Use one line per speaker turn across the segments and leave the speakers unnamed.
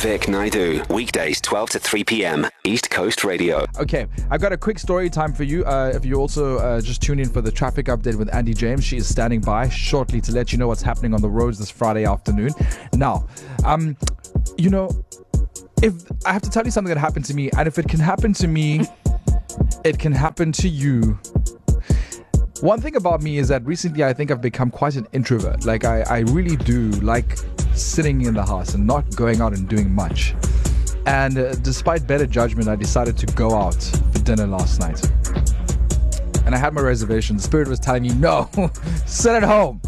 Vic Naidu, weekdays 12 to 3 p.m. East Coast Radio.
Okay, I've got a quick story time for you. Uh, if you also uh, just tune in for the traffic update with Andy James, she is standing by shortly to let you know what's happening on the roads this Friday afternoon. Now, um, you know, if I have to tell you something that happened to me, and if it can happen to me, it can happen to you. One thing about me is that recently I think I've become quite an introvert. Like, I, I really do like sitting in the house and not going out and doing much. And uh, despite better judgment, I decided to go out for dinner last night. And I had my reservation. The spirit was telling me, no, sit at home.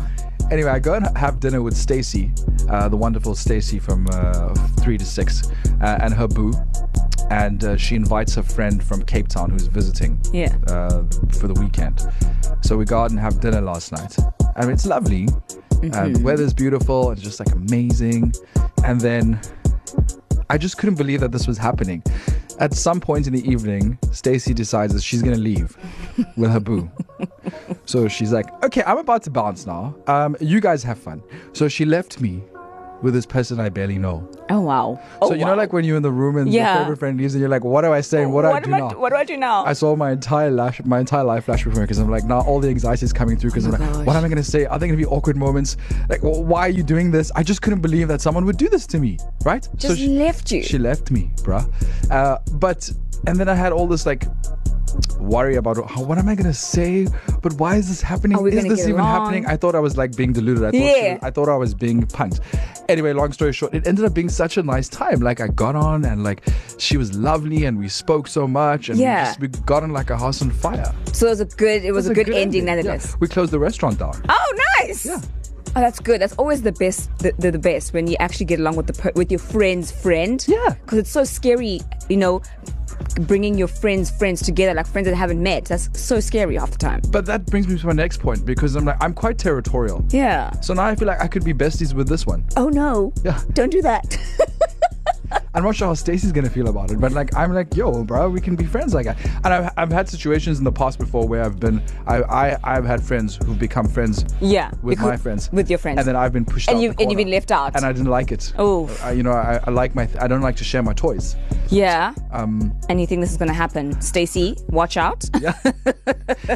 Anyway, I go and have dinner with Stacy, uh, the wonderful Stacy from uh, 3 to 6, uh, and her boo. And uh, she invites her friend from Cape Town who's visiting
Yeah.
uh, for the weekend. So we go out and have dinner last night. And it's lovely. Uh, the weather's beautiful. It's just like amazing. And then I just couldn't believe that this was happening. At some point in the evening, Stacy decides that she's gonna leave with her boo. So she's like, "Okay, I'm about to bounce now. Um, you guys have fun." So she left me with this person I barely know.
Oh wow. Oh,
so you know, like when you're in the room and
Yeah.
your favorite friend leaves, and you're like, "What do I say? What do I do now?"
what do I do now?
I saw my entire lash, my entire life flash before me because I'm like, now all the anxiety is coming through because I'm
Oh
like,
gosh.
what am I gonna say? Are there gonna be awkward moments? Like, wh- why are you doing this? I just couldn't believe that someone would do this to me, right?
Just left you.
She left me, bruh. Uh, but and then I had all this like worry about oh, what am I gonna say? But why is this happening? Is this even
along?
happening? I thought I was like being deluded. I thought she-
Yeah.
I thought I was being punked. Anyway, long story short, it ended up being such a nice time. Like I got on and like she was lovely and we spoke so much and
Yeah.
we, just, we got on like a house on fire.
so it was a good. It was, a good, ending,
Yeah.
nonetheless.
We closed the restaurant down.
Oh, nice.
Yeah.
Oh, that's good. That's always the best. The, the, the best when you actually get along with the with your friend's friend.
Yeah.
Because it's so scary, you know, bringing your friends' friends together, like friends that haven't met. That's so scary half the time.
But that brings me to my next point because I'm like I'm quite territorial.
Yeah.
So now I feel like I could be besties with this one.
Oh no.
Yeah.
Don't do that.
I'm not sure how Stacey's gonna feel about it, but like I'm like, yo, bro, we can be friends like that. And I've, I've had situations in the past before where I've been, I, I I've had friends who've become friends
yeah.
with my friends,
With your friends.
and then I've been pushed
And
out
You, and you've been left out.
and I didn't like it. Oh. You know, I, I like my, I don't like to share my toys.
yeah.
Um,
And you think this is going to happen. Stacy, watch out. Yeah.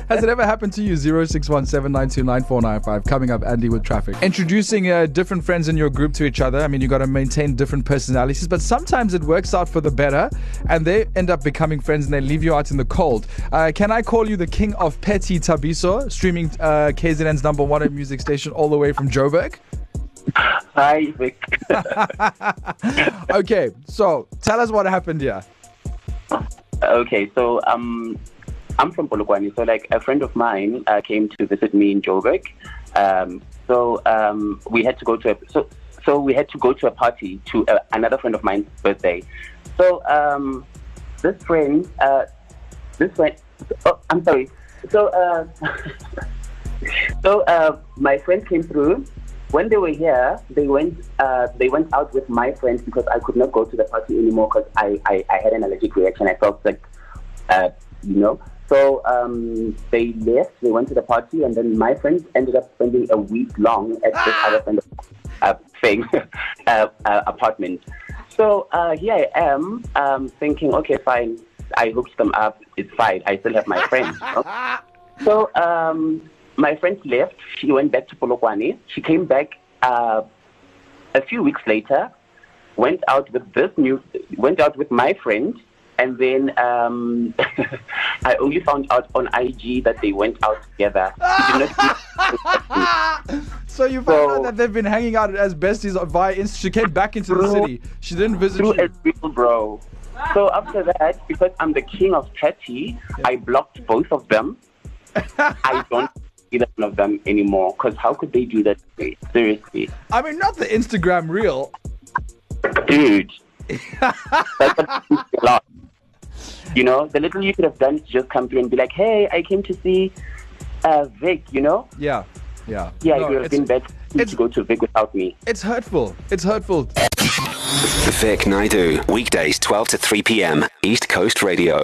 Has it ever happened to you? 0617929495. Coming up, Andy with traffic. Introducing uh, different friends in your group to each other. I mean, you got to maintain different personalities, but sometimes it works out for the better, and they end up becoming friends and they leave you out in the cold. Uh, can I call you the king of petty Thabiso? Streaming uh, KZN's number one music station all the way from Joburg.
Hi, Vic.
Okay, so tell us what happened here.
okay, so um, I'm from Polokwane. So, like, a friend of mine uh, came to visit me in Joburg. Um, so um, we had to go to a so so we had to go to a party to uh, another friend of mine's birthday. So um, this friend, uh, this friend, oh, I'm sorry. So uh, so uh, my friend came through. When they were here, they went uh, they went out with my friends because I could not go to the party anymore because I, I, I had an allergic reaction. I felt sick, uh, you know. So um, they left. They went to the party, and then my friends ended up spending a week long at this other friend uh, thing uh, uh, apartment. So uh, here I am, um, thinking, okay, fine. I hooked them up. It's fine. I still have my friends. you know? So um, my friend left. She went back to Polokwane. She came back uh, a few weeks later. Went out with this new. Went out with my friend, and then um, I only found out on IG that they went out together. She did not give-
So you found
So-
out that they've been hanging out as besties via Insta. She came back into the city. She didn't visit
through
you.
real bro. So after that, because I'm the king of petty, I blocked both of them. I don't see either one of them anymore. Because how could they do that to me? Seriously.
I mean, not the Instagram reel.
Dude. That's a lot. You know, the little you could have done is just come through and be like, hey, I came to see uh, Vic, you know?
Yeah, yeah.
Yeah,
No,
it would have
it's,
been better to go to Vic without me.
it's hurtful. It's hurtful.
Vic Naidu, weekdays 12 to 3 p.m. East Coast Radio.